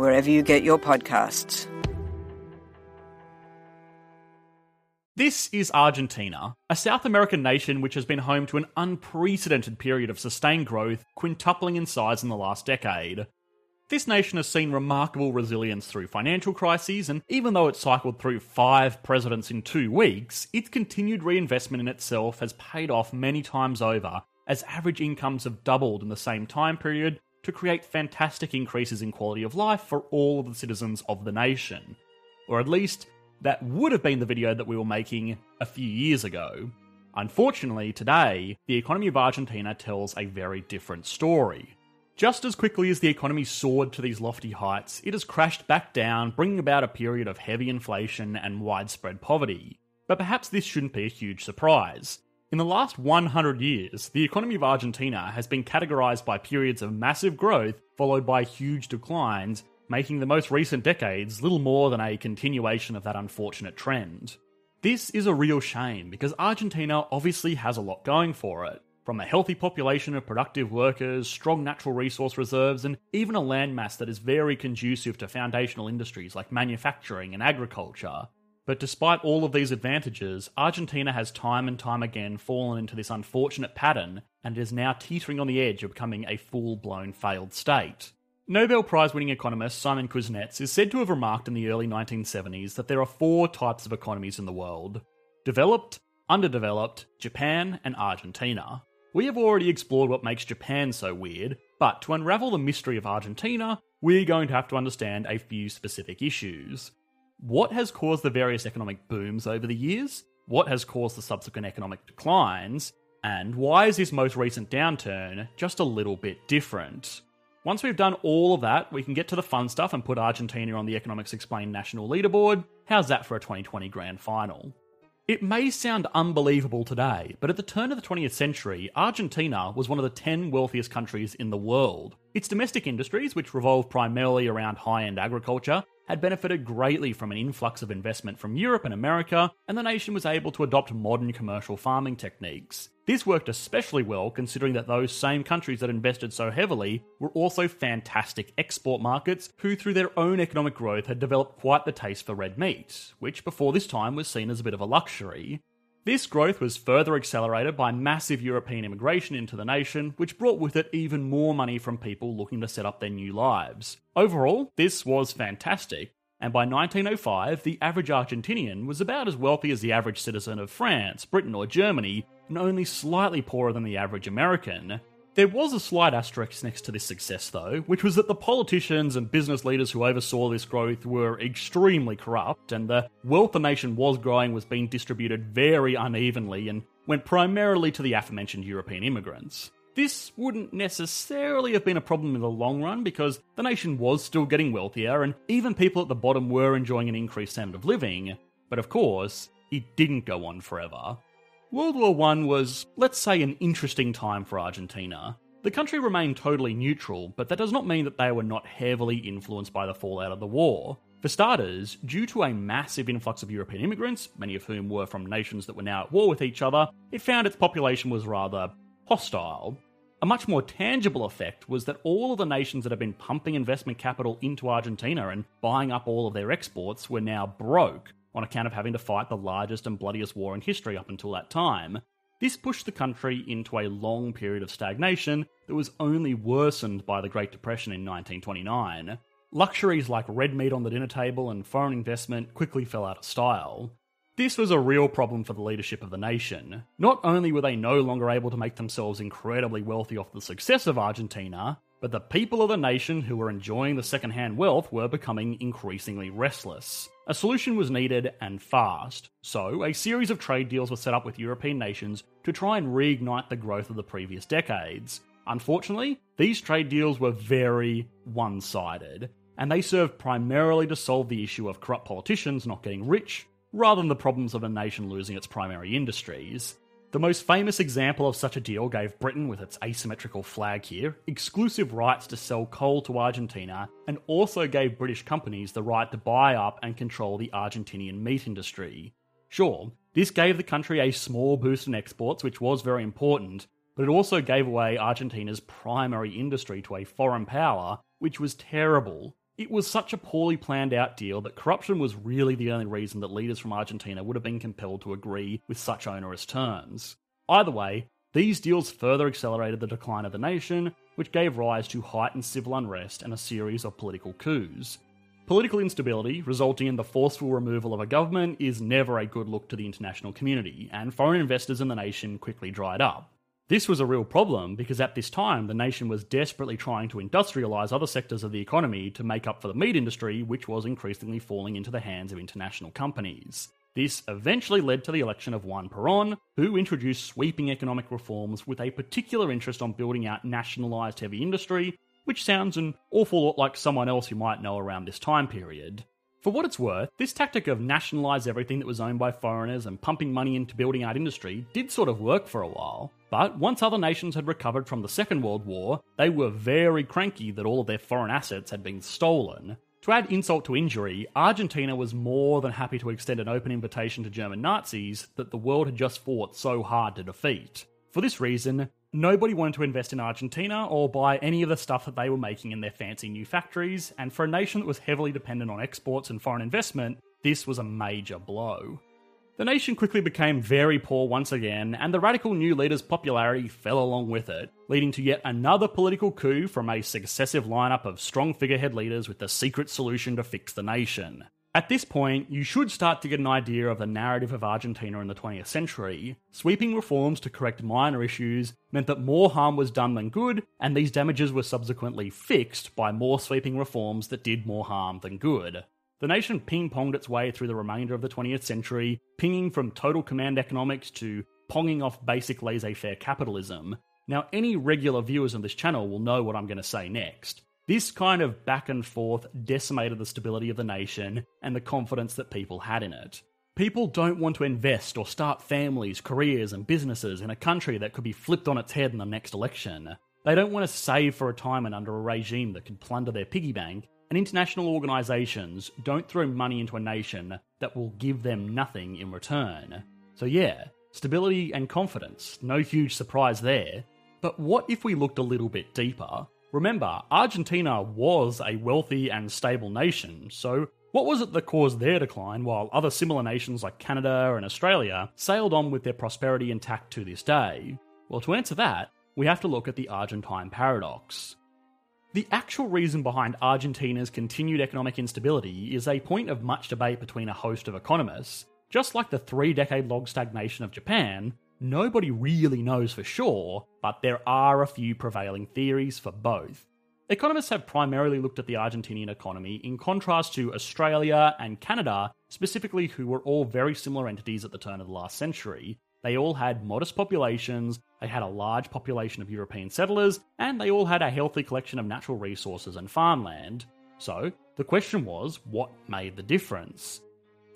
wherever you get your podcasts. This is Argentina, a South American nation which has been home to an unprecedented period of sustained growth, quintupling in size in the last decade. This nation has seen remarkable resilience through financial crises, and even though it cycled through five presidents in two weeks, its continued reinvestment in itself has paid off many times over, as average incomes have doubled in the same time period to create fantastic increases in quality of life for all of the citizens of the nation. Or at least, that would have been the video that we were making a few years ago. Unfortunately, today, the economy of Argentina tells a very different story. Just as quickly as the economy soared to these lofty heights, it has crashed back down, bringing about a period of heavy inflation and widespread poverty. But perhaps this shouldn't be a huge surprise. In the last 100 years, the economy of Argentina has been categorized by periods of massive growth followed by huge declines, making the most recent decades little more than a continuation of that unfortunate trend. This is a real shame because Argentina obviously has a lot going for it. From a healthy population of productive workers, strong natural resource reserves, and even a landmass that is very conducive to foundational industries like manufacturing and agriculture. But despite all of these advantages, Argentina has time and time again fallen into this unfortunate pattern and is now teetering on the edge of becoming a full blown failed state. Nobel Prize winning economist Simon Kuznets is said to have remarked in the early 1970s that there are four types of economies in the world developed, underdeveloped, Japan, and Argentina. We have already explored what makes Japan so weird, but to unravel the mystery of Argentina, we're going to have to understand a few specific issues. What has caused the various economic booms over the years? What has caused the subsequent economic declines? And why is this most recent downturn just a little bit different? Once we've done all of that, we can get to the fun stuff and put Argentina on the Economics Explained national leaderboard. How's that for a 2020 grand final? It may sound unbelievable today, but at the turn of the 20th century, Argentina was one of the 10 wealthiest countries in the world. Its domestic industries, which revolve primarily around high end agriculture, had benefited greatly from an influx of investment from Europe and America, and the nation was able to adopt modern commercial farming techniques. This worked especially well considering that those same countries that invested so heavily were also fantastic export markets who, through their own economic growth, had developed quite the taste for red meat, which before this time was seen as a bit of a luxury. This growth was further accelerated by massive European immigration into the nation, which brought with it even more money from people looking to set up their new lives. Overall, this was fantastic, and by 1905, the average Argentinian was about as wealthy as the average citizen of France, Britain, or Germany, and only slightly poorer than the average American. There was a slight asterisk next to this success, though, which was that the politicians and business leaders who oversaw this growth were extremely corrupt, and the wealth the nation was growing was being distributed very unevenly and went primarily to the aforementioned European immigrants. This wouldn't necessarily have been a problem in the long run because the nation was still getting wealthier and even people at the bottom were enjoying an increased standard of living, but of course, it didn't go on forever. World War I was, let's say, an interesting time for Argentina. The country remained totally neutral, but that does not mean that they were not heavily influenced by the fallout of the war. For starters, due to a massive influx of European immigrants, many of whom were from nations that were now at war with each other, it found its population was rather hostile. A much more tangible effect was that all of the nations that had been pumping investment capital into Argentina and buying up all of their exports were now broke, on account of having to fight the largest and bloodiest war in history up until that time. This pushed the country into a long period of stagnation that was only worsened by the Great Depression in 1929. luxuries like red meat on the dinner table and foreign investment quickly fell out of style. This was a real problem for the leadership of the nation. Not only were they no longer able to make themselves incredibly wealthy off the success of Argentina, but the people of the nation who were enjoying the second-hand wealth were becoming increasingly restless. A solution was needed and fast, so a series of trade deals were set up with European nations to try and reignite the growth of the previous decades. Unfortunately, these trade deals were very one sided, and they served primarily to solve the issue of corrupt politicians not getting rich, rather than the problems of a nation losing its primary industries. The most famous example of such a deal gave Britain, with its asymmetrical flag here, exclusive rights to sell coal to Argentina, and also gave British companies the right to buy up and control the Argentinian meat industry. Sure, this gave the country a small boost in exports, which was very important, but it also gave away Argentina's primary industry to a foreign power, which was terrible. It was such a poorly planned out deal that corruption was really the only reason that leaders from Argentina would have been compelled to agree with such onerous terms. Either way, these deals further accelerated the decline of the nation, which gave rise to heightened civil unrest and a series of political coups. Political instability, resulting in the forceful removal of a government, is never a good look to the international community, and foreign investors in the nation quickly dried up. This was a real problem because at this time the nation was desperately trying to industrialise other sectors of the economy to make up for the meat industry, which was increasingly falling into the hands of international companies. This eventually led to the election of Juan Perón, who introduced sweeping economic reforms with a particular interest on building out nationalised heavy industry, which sounds an awful lot like someone else you might know around this time period. For what it's worth, this tactic of nationalise everything that was owned by foreigners and pumping money into building out industry did sort of work for a while. But once other nations had recovered from the Second World War, they were very cranky that all of their foreign assets had been stolen. To add insult to injury, Argentina was more than happy to extend an open invitation to German Nazis that the world had just fought so hard to defeat. For this reason, nobody wanted to invest in Argentina or buy any of the stuff that they were making in their fancy new factories, and for a nation that was heavily dependent on exports and foreign investment, this was a major blow. The nation quickly became very poor once again, and the radical new leader's popularity fell along with it, leading to yet another political coup from a successive lineup of strong figurehead leaders with the secret solution to fix the nation. At this point, you should start to get an idea of the narrative of Argentina in the 20th century. Sweeping reforms to correct minor issues meant that more harm was done than good, and these damages were subsequently fixed by more sweeping reforms that did more harm than good. The nation ping ponged its way through the remainder of the 20th century, pinging from total command economics to ponging off basic laissez faire capitalism. Now, any regular viewers of this channel will know what I'm going to say next. This kind of back and forth decimated the stability of the nation and the confidence that people had in it. People don't want to invest or start families, careers, and businesses in a country that could be flipped on its head in the next election. They don't want to save for retirement under a regime that could plunder their piggy bank, and international organisations don't throw money into a nation that will give them nothing in return. So, yeah, stability and confidence, no huge surprise there. But what if we looked a little bit deeper? Remember, Argentina was a wealthy and stable nation, so what was it that caused their decline while other similar nations like Canada and Australia sailed on with their prosperity intact to this day? Well, to answer that, we have to look at the Argentine paradox. The actual reason behind Argentina's continued economic instability is a point of much debate between a host of economists. Just like the three decade long stagnation of Japan, Nobody really knows for sure, but there are a few prevailing theories for both. Economists have primarily looked at the Argentinian economy in contrast to Australia and Canada, specifically, who were all very similar entities at the turn of the last century. They all had modest populations, they had a large population of European settlers, and they all had a healthy collection of natural resources and farmland. So, the question was what made the difference?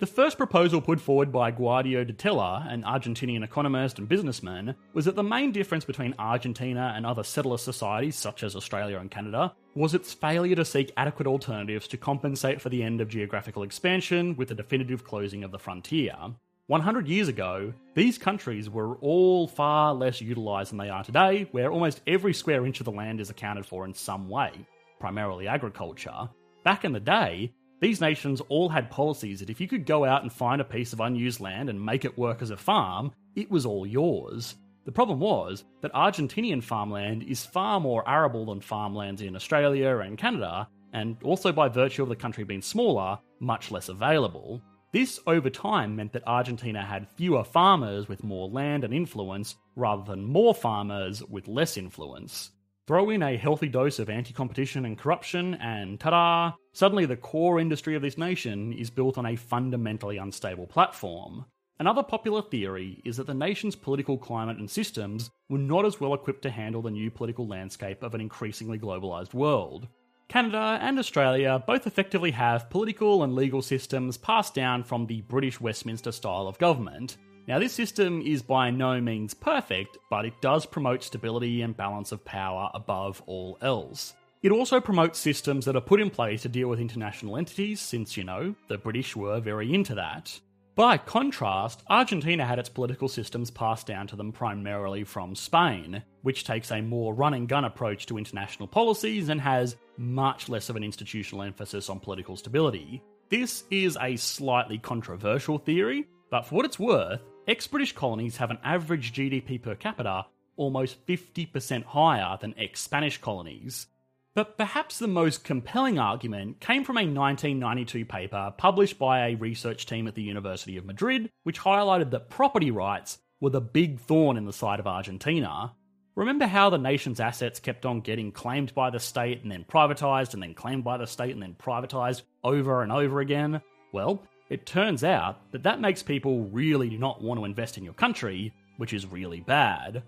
The first proposal put forward by Guido di Tella, an Argentinian economist and businessman, was that the main difference between Argentina and other settler societies such as Australia and Canada was its failure to seek adequate alternatives to compensate for the end of geographical expansion with the definitive closing of the frontier. 100 years ago, these countries were all far less utilised than they are today, where almost every square inch of the land is accounted for in some way, primarily agriculture. Back in the day, these nations all had policies that if you could go out and find a piece of unused land and make it work as a farm, it was all yours. The problem was that Argentinian farmland is far more arable than farmlands in Australia and Canada, and also by virtue of the country being smaller, much less available. This over time meant that Argentina had fewer farmers with more land and influence, rather than more farmers with less influence. Throw in a healthy dose of anti competition and corruption, and ta da! Suddenly, the core industry of this nation is built on a fundamentally unstable platform. Another popular theory is that the nation's political climate and systems were not as well equipped to handle the new political landscape of an increasingly globalised world. Canada and Australia both effectively have political and legal systems passed down from the British Westminster style of government, now, this system is by no means perfect, but it does promote stability and balance of power above all else. It also promotes systems that are put in place to deal with international entities, since, you know, the British were very into that. By contrast, Argentina had its political systems passed down to them primarily from Spain, which takes a more run and gun approach to international policies and has much less of an institutional emphasis on political stability. This is a slightly controversial theory, but for what it's worth, ex British colonies have an average GDP per capita almost 50% higher than ex Spanish colonies. But perhaps the most compelling argument came from a 1992 paper published by a research team at the University of Madrid, which highlighted that property rights were the big thorn in the side of Argentina. Remember how the nation's assets kept on getting claimed by the state and then privatised and then claimed by the state and then privatised over and over again? Well, it turns out that that makes people really not want to invest in your country, which is really bad.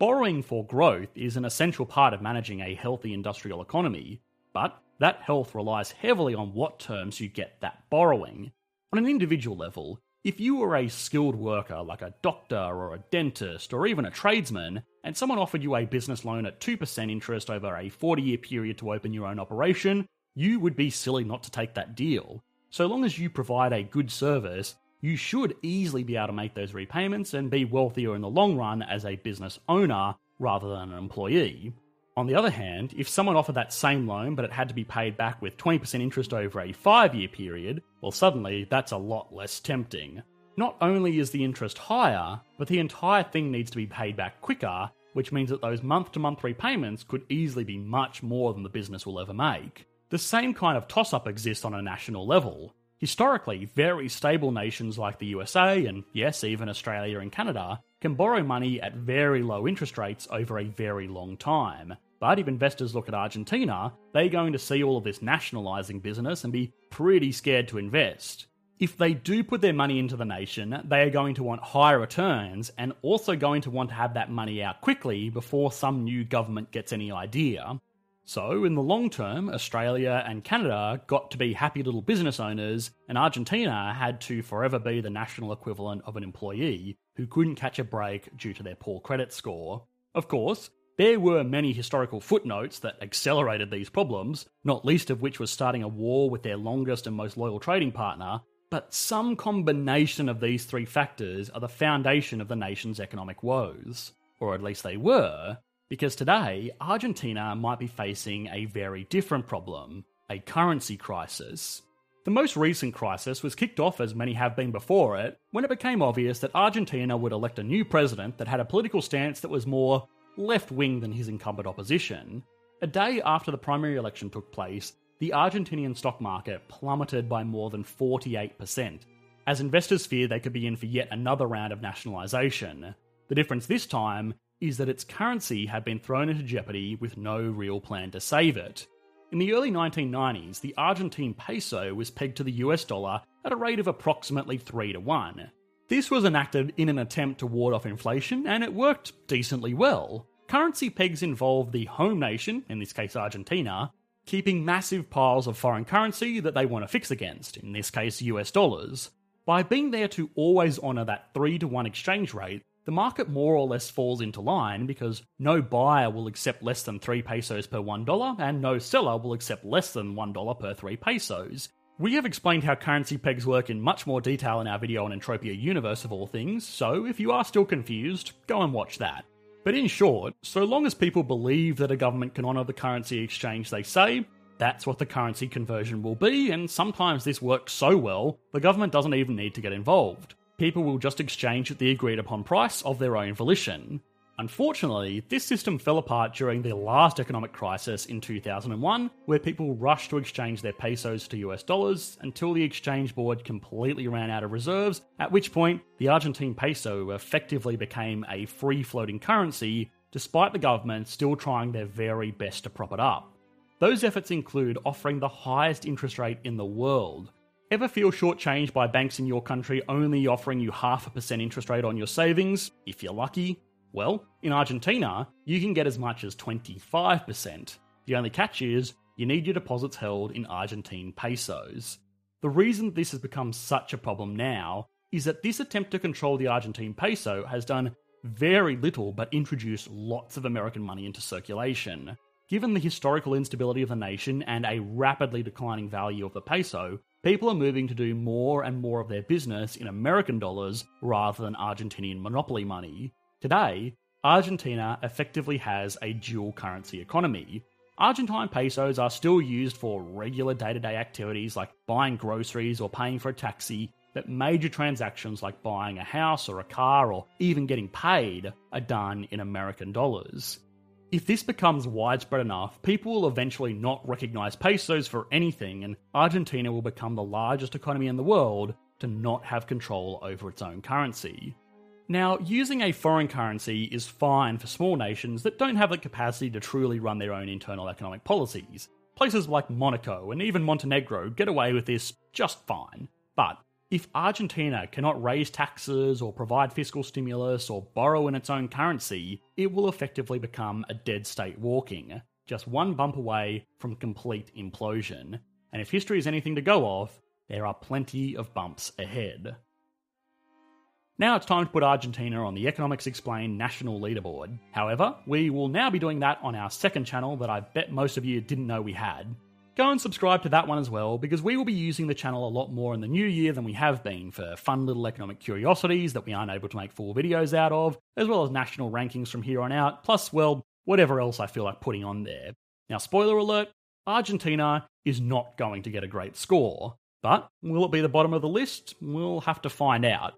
Borrowing for growth is an essential part of managing a healthy industrial economy, but that health relies heavily on what terms you get that borrowing. On an individual level, if you were a skilled worker like a doctor or a dentist or even a tradesman, and someone offered you a business loan at 2% interest over a 40 year period to open your own operation, you would be silly not to take that deal. So long as you provide a good service, you should easily be able to make those repayments and be wealthier in the long run as a business owner rather than an employee. On the other hand, if someone offered that same loan but it had to be paid back with 20% interest over a five year period, well, suddenly that's a lot less tempting. Not only is the interest higher, but the entire thing needs to be paid back quicker, which means that those month to month repayments could easily be much more than the business will ever make. The same kind of toss up exists on a national level. Historically, very stable nations like the USA and, yes, even Australia and Canada can borrow money at very low interest rates over a very long time. But if investors look at Argentina, they're going to see all of this nationalising business and be pretty scared to invest. If they do put their money into the nation, they are going to want higher returns and also going to want to have that money out quickly before some new government gets any idea. So, in the long term, Australia and Canada got to be happy little business owners, and Argentina had to forever be the national equivalent of an employee who couldn't catch a break due to their poor credit score. Of course, there were many historical footnotes that accelerated these problems, not least of which was starting a war with their longest and most loyal trading partner, but some combination of these three factors are the foundation of the nation's economic woes. Or at least they were, because today, Argentina might be facing a very different problem a currency crisis. The most recent crisis was kicked off, as many have been before it, when it became obvious that Argentina would elect a new president that had a political stance that was more left wing than his incumbent opposition. A day after the primary election took place, the Argentinian stock market plummeted by more than 48%, as investors feared they could be in for yet another round of nationalisation. The difference this time is that its currency had been thrown into jeopardy with no real plan to save it. In the early 1990s, the Argentine peso was pegged to the US dollar at a rate of approximately 3 to 1. This was enacted in an attempt to ward off inflation, and it worked decently well. Currency pegs involve the home nation, in this case Argentina, keeping massive piles of foreign currency that they want to fix against, in this case US dollars. By being there to always honour that 3 to 1 exchange rate, the market more or less falls into line because no buyer will accept less than 3 pesos per $1 and no seller will accept less than $1 per 3 pesos. We have explained how currency pegs work in much more detail in our video on Entropia Universe of all things, so if you are still confused, go and watch that. But in short, so long as people believe that a government can honour the currency exchange they say, that's what the currency conversion will be, and sometimes this works so well, the government doesn't even need to get involved people will just exchange at the agreed upon price of their own volition. Unfortunately, this system fell apart during the last economic crisis in 2001, where people rushed to exchange their pesos to US dollars until the exchange board completely ran out of reserves, at which point the Argentine peso effectively became a free floating currency, despite the government still trying their very best to prop it up. Those efforts include offering the highest interest rate in the world. Ever feel shortchanged by banks in your country only offering you half a percent interest rate on your savings, if you're lucky? Well, in Argentina, you can get as much as 25%. The only catch is, you need your deposits held in Argentine pesos. The reason this has become such a problem now is that this attempt to control the Argentine peso has done very little but introduce lots of American money into circulation. Given the historical instability of the nation and a rapidly declining value of the peso, people are moving to do more and more of their business in American dollars rather than Argentinian monopoly money. Today, Argentina effectively has a dual currency economy. Argentine pesos are still used for regular day to day activities like buying groceries or paying for a taxi, but major transactions like buying a house or a car or even getting paid are done in American dollars. If this becomes widespread enough, people will eventually not recognize pesos for anything, and Argentina will become the largest economy in the world to not have control over its own currency. Now, using a foreign currency is fine for small nations that don't have the capacity to truly run their own internal economic policies. Places like Monaco and even Montenegro get away with this just fine. But if Argentina cannot raise taxes or provide fiscal stimulus or borrow in its own currency, it will effectively become a dead state walking, just one bump away from complete implosion. And if history is anything to go off, there are plenty of bumps ahead. Now it's time to put Argentina on the Economics Explained national leaderboard. However, we will now be doing that on our second channel that I bet most of you didn't know we had. Go and subscribe to that one as well, because we will be using the channel a lot more in the new year than we have been for fun little economic curiosities that we aren't able to make full videos out of, as well as national rankings from here on out, plus, well, whatever else I feel like putting on there. Now, spoiler alert Argentina is not going to get a great score, but will it be the bottom of the list? We'll have to find out.